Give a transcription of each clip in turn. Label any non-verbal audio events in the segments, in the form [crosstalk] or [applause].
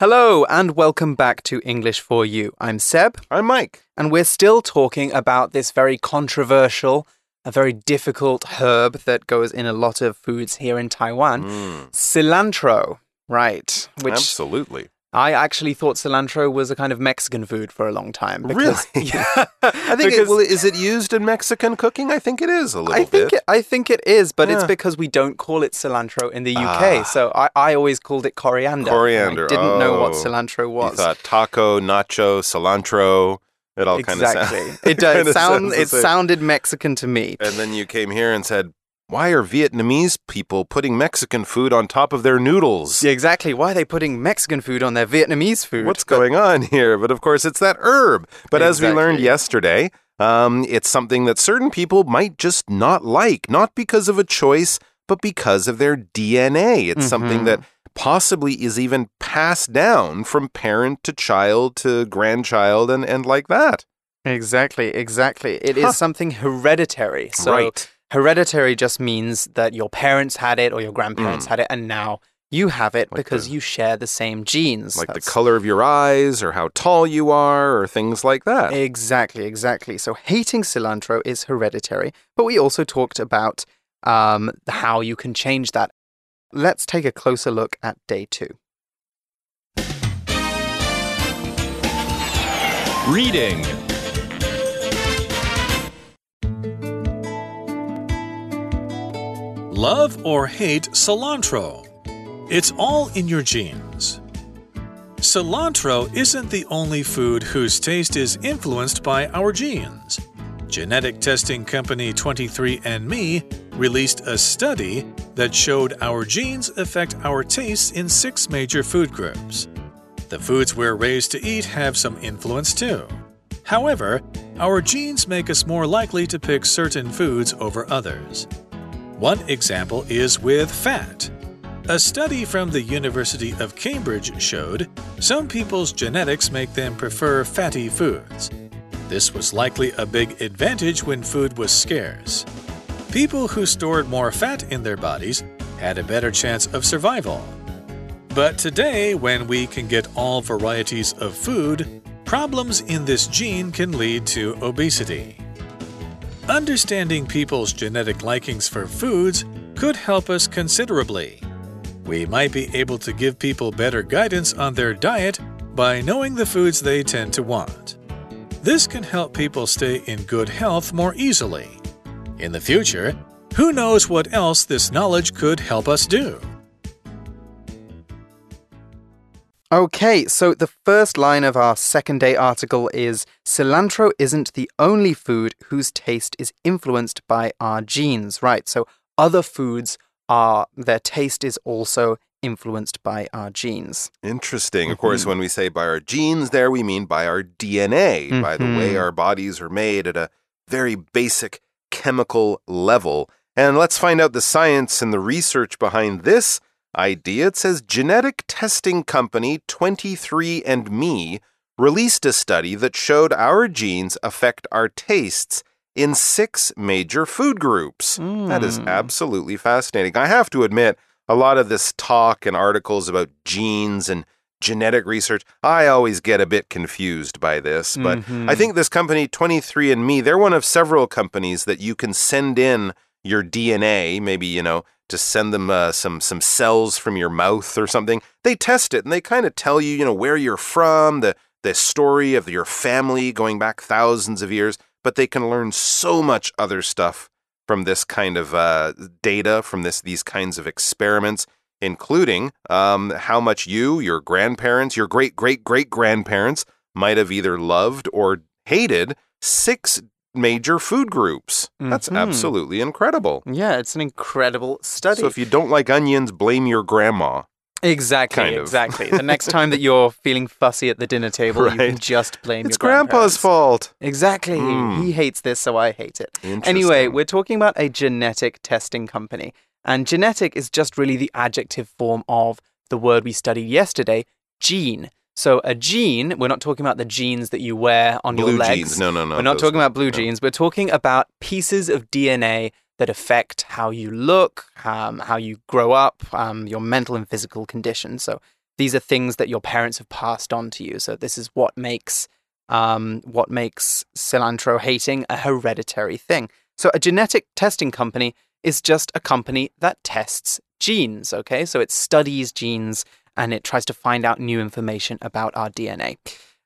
Hello, and welcome back to English for You. I'm Seb, I'm Mike. and we're still talking about this very controversial, a very difficult herb that goes in a lot of foods here in Taiwan Mm, cilantro. Right. Which absolutely. I actually thought cilantro was a kind of Mexican food for a long time. Because, Really? [laughs] Yeah. I think. It, well, is it used in Mexican cooking? I think it is a little I think bit. it, I think it is, but it's because we don't call it cilantro in the UK. Ah. So I, I always called it coriander. Coriander, I didn't know what oh. cilantro you was. thought taco, nacho, cilantro. It all kind of exactly. sounds. it [laughs] does sound. sounds It sounded Mexican to me. And then you came here and said, "Why are Vietnamese people putting Mexican food on top of their noodles? Yeah, exactly. Why are they putting Mexican food on their Vietnamese food? What's But- going on here?" But of course, it's that herb. But as we learned yesterday, um, it's something that certain people might just not like, not because of a choice, but because of their DNA. It's something Mhm. that possibly is even passed down from parent to child to grandchild and, and like that. Exactly, exactly. It is Huh. something hereditary. So right. Hereditary just means that your parents had it or your grandparents Mm. had it, and now you have it Like because the- you share the same genes. Like the color of your eyes or how tall you are or things like that. Exactly, exactly. So hating cilantro is hereditary, but we also talked about um, how you can change that. Let's take a closer look at day two. Reading. Love or hate cilantro? It's all in your genes. Cilantro isn't the only food whose taste is influenced by our genes. Genetic testing company 23andMe released a study that showed our genes affect our tastes in six major food groups. The foods we're raised to eat have some influence too. However, our genes make us more likely to pick certain foods over others. One example is with fat. A study from the University of Cambridge showed some people's genetics make them prefer fatty foods. This was likely a big advantage when food was scarce. People who stored more fat in their bodies had a better chance of survival. But today, when we can get all varieties of food, problems in this gene can lead to obesity. Understanding people's genetic likings for foods could help us considerably. We might be able to give people better guidance on their diet by knowing the foods they tend to want. This can help people stay in good health more easily. In the future, who knows what else this knowledge could help us do? Okay, so the first line of our second day article is cilantro isn't the only food whose taste is influenced by our genes. Right, so other foods are, their taste is also influenced by our genes. Interesting. Of course, Mhm. when we say by our genes, there we mean by our DNA, by the way Mhm. our bodies are made at a very basic chemical level. And let's find out the science and the research behind this idea. It says genetic testing company 23andMe released a study that showed our genes affect our tastes in six major food groups. That is Mm. absolutely fascinating. I have to admit, a lot of this talk and articles about genes and genetic research, I always get a bit confused by this. But Mhm. I think this company, 23andMe, they're one of several companies that you can send in your DNA, maybe, you know, to send them uh, some some cells from your mouth or something. They test it and they kind of tell you, you know, where you're from, the the story of your family going back thousands of years, but they can learn so much other stuff from this kind of uh, data, from this these kinds of experiments, including um, how much you, your grandparents, your great great great grandparents might have either loved or hated six major food groups. That's Mhm. absolutely incredible. Yeah, it's an incredible study. So if you don't like onions, blame your grandma. exactly, kind of. exactly. [laughs] the next time that you're feeling fussy at the dinner table, you can just blame It's grandpa's fault. Exactly. Mm. He hates this, so I hate it. Anyway, we're talking about a genetic testing company. And genetic is just really the adjective form of the word we studied yesterday, gene. So a gene, we're not talking about the jeans that you wear on blue your legs. jeans. No, no, no. we're not talking about blue no. jeans. We're talking about pieces of DNA that affect how you look, um, how you grow up, um, your mental and physical condition. So these are things that your parents have passed on to you. So this is what makes um, what makes cilantro hating a hereditary thing. So a genetic testing company is just a company that tests genes. Okay, so it studies genes and it tries to find out new information about our DNA.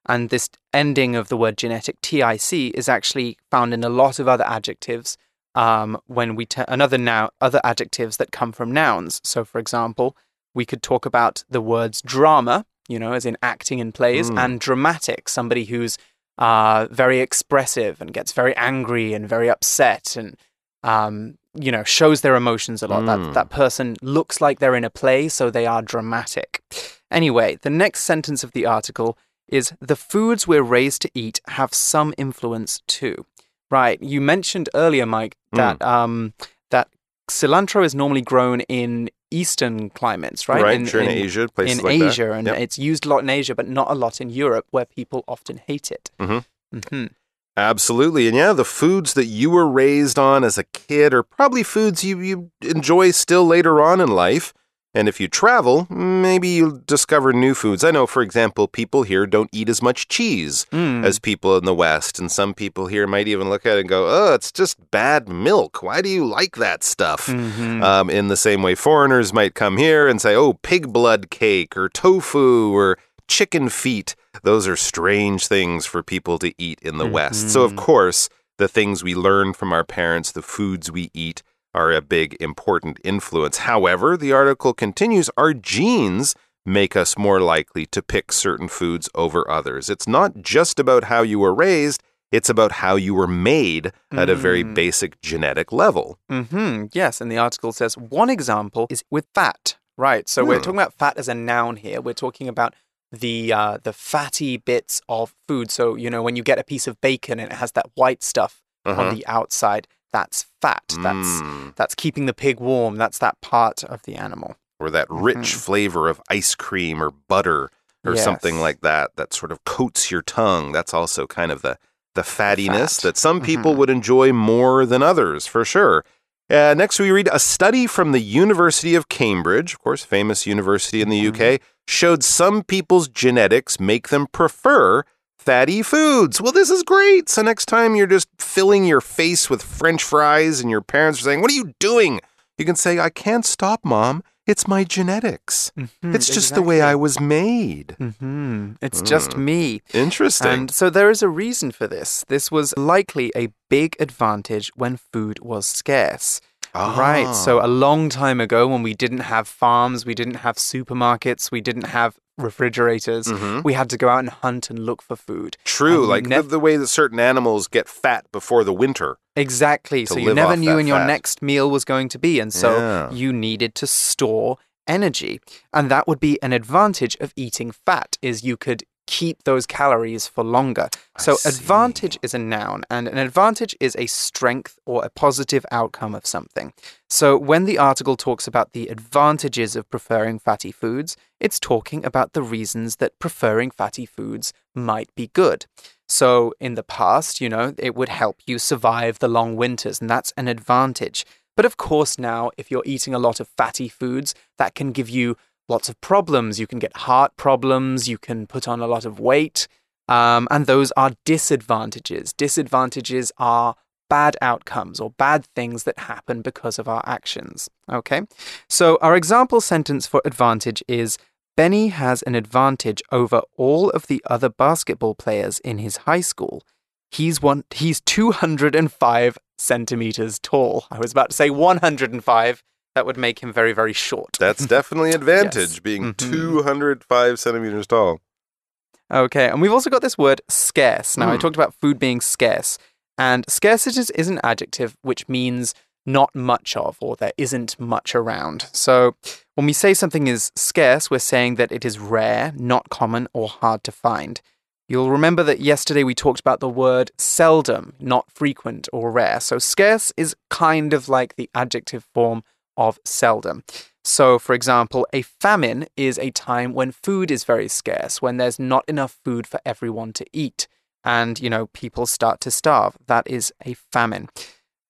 And this ending of the word genetic, TIC, is actually found in a lot of other adjectives. Um, when we another now other adjectives that come from nouns. So, for example, we could talk about the words drama, you know, as in acting in plays, Mm. and dramatic, somebody who's uh, very expressive and gets very angry and very upset and um, you know shows their emotions a lot. Mm. That that person looks like they're in a play, so they are dramatic. Anyway, the next sentence of the article is the foods we're raised to eat have some influence too. Right. You mentioned earlier, Mike, Mm. that um, that cilantro is normally grown in eastern climates, right? Right, sure, in Asia, places in like that. Asia, and Yep. it's used a lot in Asia, but not a lot in Europe, where people often hate it. Mhm. hmm Absolutely. And yeah, the foods that you were raised on as a kid are probably foods you, you enjoy still later on in life. And if you travel, maybe you'll discover new foods. I know, for example, people here don't eat as much cheese Mm. as people in the West. And some people here might even look at it and go, oh, it's just bad milk. Why do you like that stuff? Mhm. Um, in the same way, foreigners might come here and say, oh, pig blood cake or tofu or chicken feet. Those are strange things for people to eat in the West. So, of Mhm. course, the things we learn from our parents, the foods we eat, are a big, important influence. However, the article continues our genes make us more likely to pick certain foods over others. It's not just about how you were raised, it's about how you were made at a very Mm. basic genetic level. Mm-hmm. Yes, and the article says one example is with fat. Right. So we're Hmm. talking about fat as a noun here. We're talking about the uh, the fatty bits of food. So you know when you get a piece of bacon and it has that white stuff Uh-huh. on the outside, that's fat. That's Mm. that's keeping the pig warm. That's that part of the animal. or that rich Mhm. flavor of ice cream or butter or something like that that sort of coats your tongue. That's also kind of the the fattiness fat. that some people Mhm. would enjoy more than others, for sure. Uh, next, we read a study from the University of Cambridge, of course, famous university in the UK, showed some people's genetics make them prefer fatty foods. Well, this is great. So next time you're just filling your face with French fries and your parents are saying, "What are you doing?" You can say, "I can't stop, mom. It's my genetics. Mhm, It's just the way I was made." hmm It's just Mm. me. Interesting. And so there is a reason for this. This was likely a big advantage when food was scarce. Right. So Ah. a long time ago, when we didn't have farms, we didn't have supermarkets, we didn't have refrigerators, Mhm. we had to go out and hunt and look for food. True, like nev- the, the way that certain animals get fat before the winter. Exactly. So you never knew when your fat. next meal was going to be. And so Yeah. you needed to store energy. And that would be an advantage of eating fat is you could keep those calories for longer. I So see. advantage is a noun and an advantage is a strength or a positive outcome of something. So when the article talks about the advantages of preferring fatty foods, it's talking about the reasons that preferring fatty foods might be good. So in the past, you know, it would help you survive the long winters, and that's an advantage. But of course, now, if you're eating a lot of fatty foods, that can give you lots of problems. You can get heart problems, you can put on a lot of weight, um, and those are disadvantages. Disadvantages are bad outcomes or bad things that happen because of our actions. Okay? So, our example sentence for advantage is Benny has an advantage over all of the other basketball players in his high school. He's one he's 205 centimeters tall. I was about to say 105. That would make him very, very short. That's [laughs] definitely advantage, Yes. being Mhm. 205 centimeters tall. Okay, and we've also got this word scarce. Now, I Hmm. talked about food being scarce, and scarcity is an adjective which means not much of, or there isn't much around. So, when we say something is scarce, we're saying that it is rare, not common, or hard to find. You'll remember that yesterday we talked about the word seldom, not frequent or rare. So, scarce is kind of like the adjective form of seldom. So, for example, a famine is a time when food is very scarce, when there's not enough food for everyone to eat, and, you know, people start to starve. That is a famine.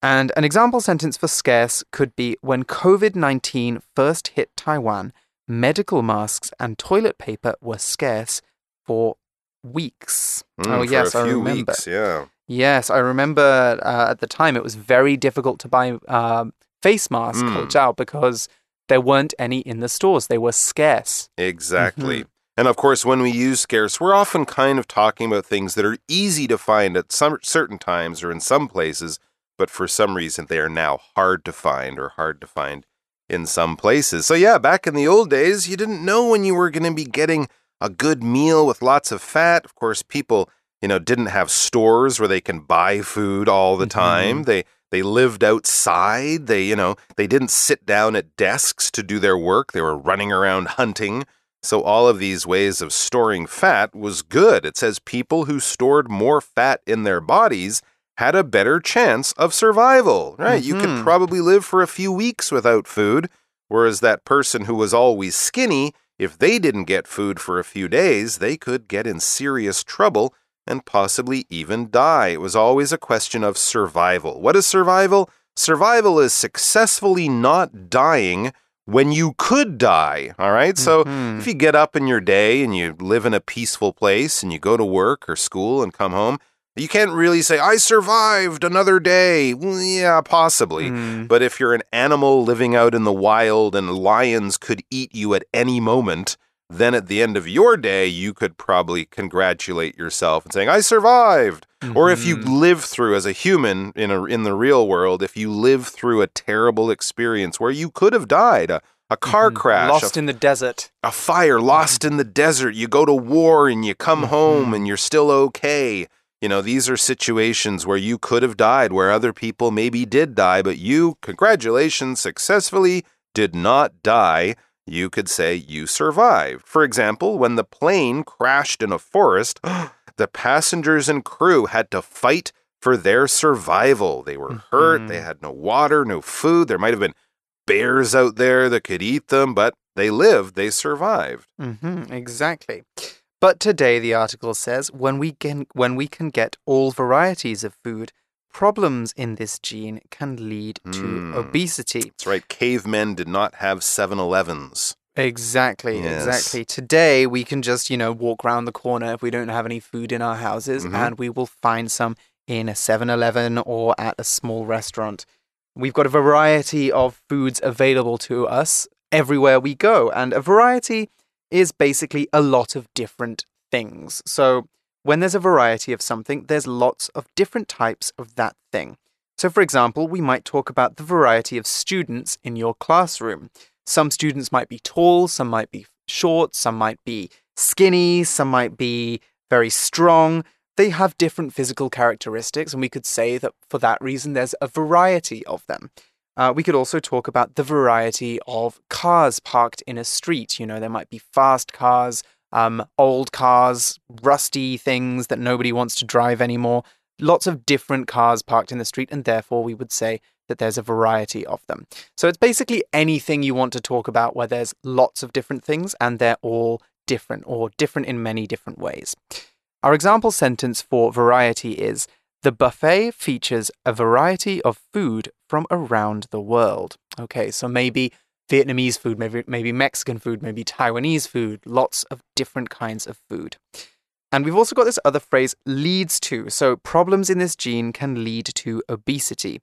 And an example sentence for scarce could be when COVID 19 first hit Taiwan, medical masks and toilet paper were scarce for weeks. Mm, oh, for yes, a I few remember. weeks, yeah. Yes, I remember uh, at the time it was very difficult to buy um, face masks, Mm. 口罩, because there weren't any in the stores. They were scarce. Exactly. Mm-hmm. And of course, when we use scarce, we're often kind of talking about things that are easy to find at some certain times or in some places, but for some reason they are now hard to find or hard to find in some places. So, yeah, back in the old days, you didn't know when you were going to be getting a good meal with lots of fat. Of course, people, you know, didn't have stores where they can buy food all the Mhm. time. They they lived outside. They, you know, they didn't sit down at desks to do their work. They were running around hunting. So all of these ways of storing fat was good. It says people who stored more fat in their bodies had a better chance of survival, right? You could Mhm. probably live for a few weeks without food, whereas that person who was always skinny, if they didn't get food for a few days, they could get in serious trouble and possibly even die. It was always a question of survival. What is survival? Survival is successfully not dying when you could die, all right? So Mhm. if you get up in your day and you live in a peaceful place and you go to work or school and come home, you can't really say, I survived another day. Well, yeah, possibly. Mm. But if you're an animal living out in the wild and lions could eat you at any moment, then at the end of your day, you could probably congratulate yourself and saying, I survived. Or if you Mhm. live through as a human in a, in the real world, if you live through a terrible experience where you could have died, a, a car Mhm. crash, a Lost in the desert. a fire, lost in the desert, you go to war and you come home Mhm. and you're still okay. You know, these are situations where you could have died, where other people maybe did die, but you, congratulations, successfully did not die. You could say you survived. For example, when the plane crashed in a forest, [gasps] the passengers and crew had to fight for their survival. They were hurt, Mhm. they had no water, no food. There might have been bears out there that could eat them, but they lived, they survived. Mm-hmm, exactly. But today, the article says, when we can when we can get all varieties of food, problems in this gene can lead to Hmm. obesity. That's right, cavemen did not have 7 Elevens. Exactly, Yes. exactly. Today, we can just, you know, walk around the corner if we don't have any food in our houses, Mhm. and we will find some in a 7 Eleven or at a small restaurant. We've got a variety of foods available to us everywhere we go, and a variety is basically a lot of different things. So, when there's a variety of something, there's lots of different types of that thing. So, for example, we might talk about the variety of students in your classroom. Some students might be tall, some might be short, some might be skinny, some might be very strong. They have different physical characteristics, and we could say that for that reason, there's a variety of them. Uh, we could also talk about the variety of cars parked in a street. You know, there might be fast cars, um, old cars, rusty things that nobody wants to drive anymore. Lots of different cars parked in the street, and therefore we would say that there's a variety of them. So it's basically anything you want to talk about where there's lots of different things and they're all different or different in many different ways. Our example sentence for variety is The buffet features a variety of food from around the world. Okay, so maybe Vietnamese food, maybe, maybe Mexican food, maybe Taiwanese food, lots of different kinds of food. And we've also got this other phrase, leads to. So problems in this gene can lead to obesity.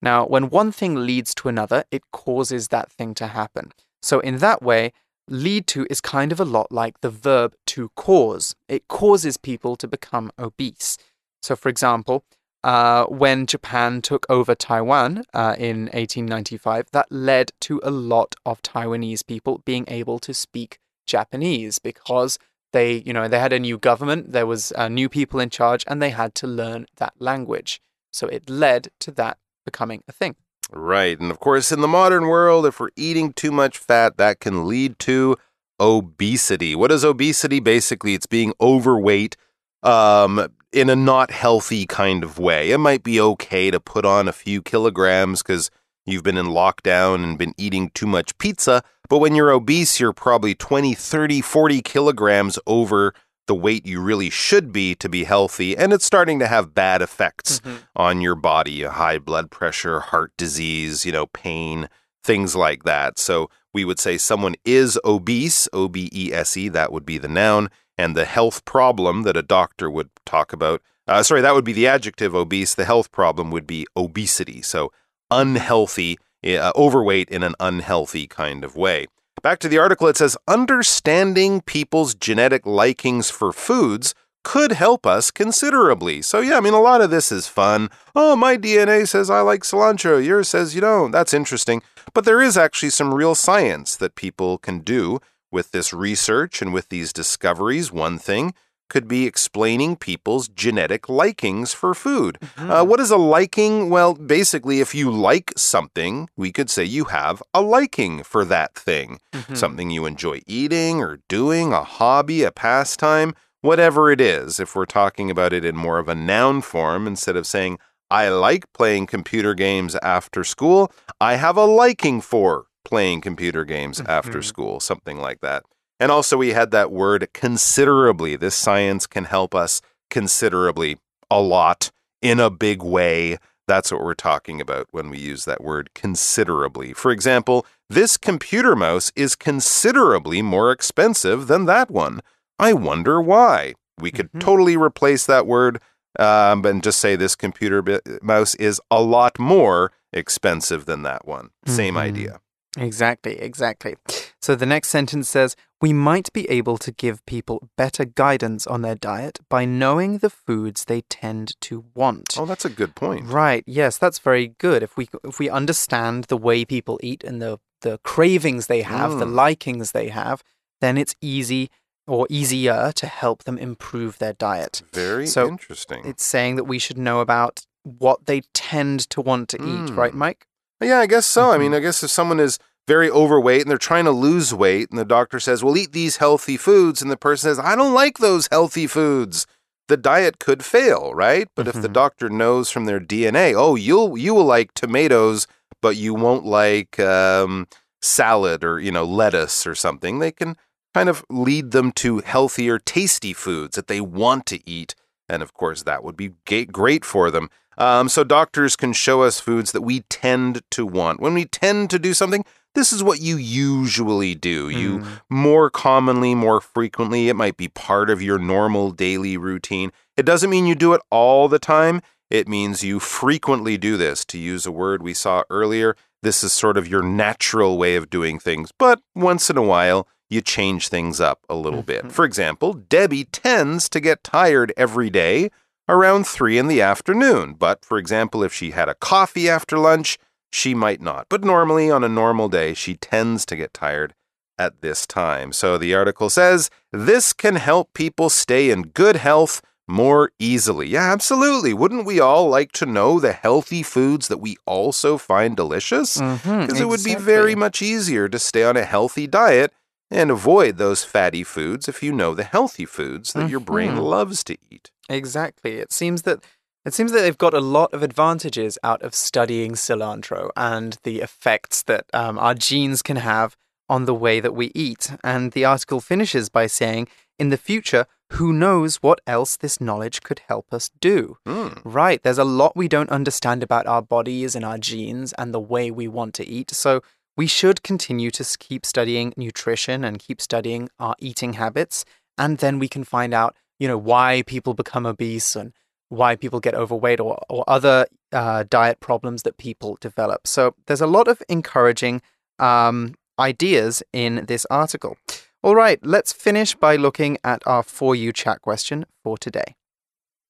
Now, when one thing leads to another, it causes that thing to happen. So, in that way, lead to is kind of a lot like the verb to cause. It causes people to become obese. So, for example, uh, when Japan took over Taiwan uh, in 1895, that led to a lot of Taiwanese people being able to speak Japanese because they, you know, they had a new government, there was uh, new people in charge, and they had to learn that language. So it led to that becoming a thing. Right. And of course, in the modern world, if we're eating too much fat, that can lead to obesity. What is obesity? Basically, it's being overweight um, in a not healthy kind of way. It might be okay to put on a few kilograms because you've been in lockdown and been eating too much pizza. But when you're obese, you're probably 20, 30, 40 kilograms over the weight you really should be to be healthy. And it's starting to have bad effects mm-hmm. on your body high blood pressure, heart disease, you know, pain, things like that. So we would say someone is obese, O B E S E, that would be the noun, and the health problem that a doctor would talk about. Uh, sorry, that would be the adjective obese. The health problem would be obesity. So unhealthy, uh, overweight in an unhealthy kind of way. Back to the article, it says understanding people's genetic likings for foods could help us considerably. So, yeah, I mean, a lot of this is fun. Oh, my DNA says I like cilantro, yours says you don't. That's interesting. But there is actually some real science that people can do with this research and with these discoveries. One thing could be explaining people's genetic likings for food. Mm-hmm. Uh, what is a liking? Well, basically, if you like something, we could say you have a liking for that thing. Mm-hmm. Something you enjoy eating or doing, a hobby, a pastime whatever it is, if we're talking about it in more of a noun form, instead of saying, I like playing computer games after school, I have a liking for playing computer games mm-hmm. after school, something like that. And also, we had that word considerably. This science can help us considerably, a lot, in a big way. That's what we're talking about when we use that word considerably. For example, this computer mouse is considerably more expensive than that one. I wonder why. We could mm-hmm. totally replace that word um, and just say this computer bi- mouse is a lot more expensive than that one. Same mm-hmm. idea. Exactly, exactly. So the next sentence says, We might be able to give people better guidance on their diet by knowing the foods they tend to want. Oh, that's a good point. Right. Yes, that's very good. If we if we understand the way people eat and the the cravings they have, mm. the likings they have, then it's easy or easier to help them improve their diet. Very so interesting. It's saying that we should know about what they tend to want to mm. eat, right, hmm. Mike? Yeah, I guess so. Mm-hmm. I mean, I guess if someone is very overweight and they're trying to lose weight, and the doctor says, Well, eat these healthy foods, and the person says, I don't like those healthy foods. The diet could fail, right? But mm-hmm. if the mm-hmm. doctor knows from their DNA, oh, you'll you will like tomatoes, but you won't like um, salad or you know lettuce or something, they can kind of lead them to healthier, tasty foods that they want to eat. And of course, that would be great for them. Um, so, doctors can show us foods that we tend to want. When we tend to do something, this is what you usually do. You mm. more commonly, more frequently, it might be part of your normal daily routine. It doesn't mean you do it all the time. It means you frequently do this. To use a word we saw earlier, this is sort of your natural way of doing things. But once in a while, you change things up a little bit. Mm-hmm. For example, Debbie tends to get tired every day around 3 in the afternoon. But for example, if she had a coffee after lunch, she might not. But normally, on a normal day, she tends to get tired at this time. So the article says this can help people stay in good health more easily. Yeah, absolutely. Wouldn't we all like to know the healthy foods that we also find delicious? Because mm-hmm, exactly. it would be very much easier to stay on a healthy diet and avoid those fatty foods if you know the healthy foods that mm-hmm. your brain mm-hmm. loves to eat. Exactly. It seems that it seems that they've got a lot of advantages out of studying cilantro and the effects that um, our genes can have on the way that we eat. And the article finishes by saying, in the future, who knows what else this knowledge could help us do? Mm. Right, there's a lot we don't understand about our bodies and our genes and the way we want to eat. So we should continue to keep studying nutrition and keep studying our eating habits. And then we can find out, you know, why people become obese and why people get overweight or, or other uh, diet problems that people develop. So there's a lot of encouraging um, ideas in this article. All right, let's finish by looking at our For You chat question for today.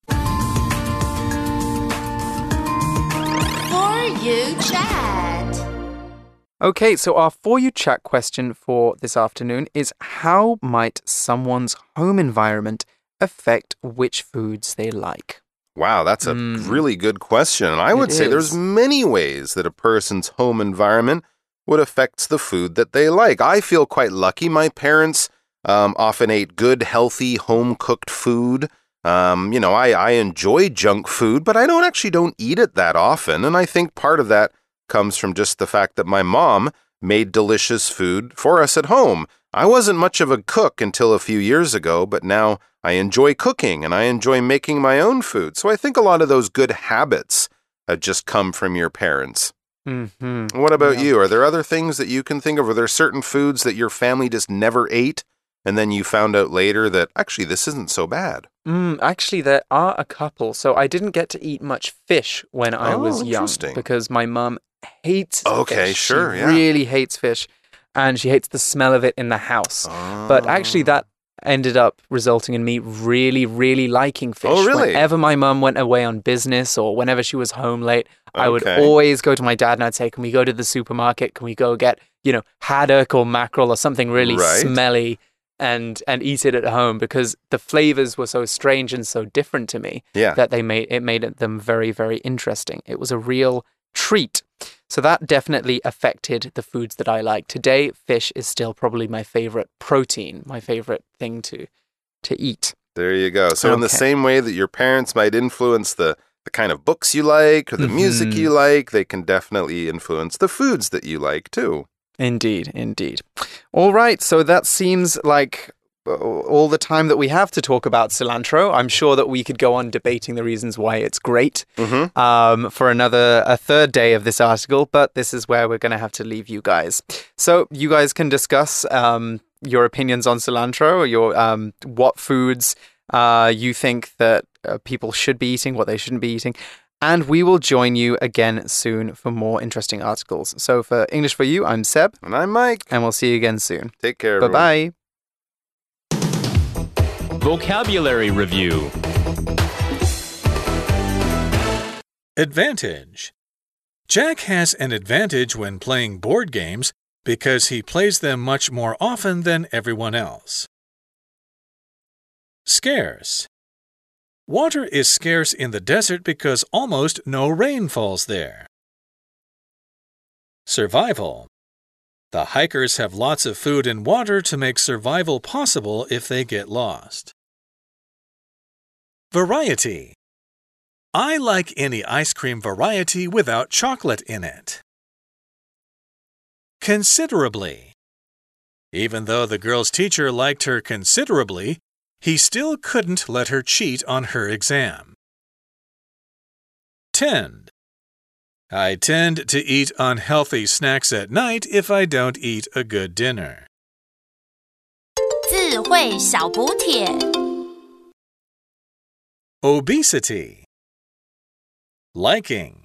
For You chat. Okay, so our For You chat question for this afternoon is How might someone's home environment affect which foods they like? Wow, that's a mm. really good question. And I would it say is. there's many ways that a person's home environment would affect the food that they like. I feel quite lucky. My parents um, often ate good, healthy, home cooked food. Um, you know, I, I enjoy junk food, but I don't actually don't eat it that often. And I think part of that comes from just the fact that my mom made delicious food for us at home. I wasn't much of a cook until a few years ago, but now I enjoy cooking and I enjoy making my own food. So I think a lot of those good habits have just come from your parents. hmm What about Yeah. you? Are there other things that you can think of? Are there certain foods that your family just never ate? And then you found out later that actually this isn't so bad. Mm, actually, there are a couple. So I didn't get to eat much fish when I Oh, was young because my mum hates Okay, fish. sure, She yeah. really hates fish, and she hates the smell of it in the house. But actually, Oh. that ended up resulting in me really, really liking fish. Oh, really? Whenever my mum went away on business or whenever she was home late, I would always go to my dad and I'd say, "Can we go to the supermarket? Can we go get you know haddock or mackerel or something really Right. smelly?" And, and eat it at home because the flavors were so strange and so different to me Yeah. that they made it made them very very interesting. It was a real treat. So that definitely affected the foods that I like. Today fish is still probably my favorite protein, my favorite thing to to eat. There you go. So in the same way that your parents might influence the the kind of books you like or the music Mhm. you like, they can definitely influence the foods that you like too. Indeed, indeed. All right, so that seems like all the time that we have to talk about cilantro. I'm sure that we could go on debating the reasons why it's great Mm-hmm. um, for another a third day of this article, but this is where we're going to have to leave you guys. So you guys can discuss um, your opinions on cilantro, or your um, what foods uh, you think that uh, people should be eating, what they shouldn't be eating. And we will join you again soon for more interesting articles. So, for English for You, I'm Seb, And I'm Mike. and we'll see you again soon. Take care. Bye bye. Vocabulary Review Advantage Jack has an advantage when playing board games because he plays them much more often than everyone else. Scarce Water is scarce in the desert because almost no rain falls there. Survival The hikers have lots of food and water to make survival possible if they get lost. Variety I like any ice cream variety without chocolate in it. Considerably. Even though the girl's teacher liked her considerably, he still couldn't let her cheat on her exam. Tend. I tend to eat unhealthy snacks at night if I don't eat a good dinner. 智慧小补帖。 Obesity. Liking.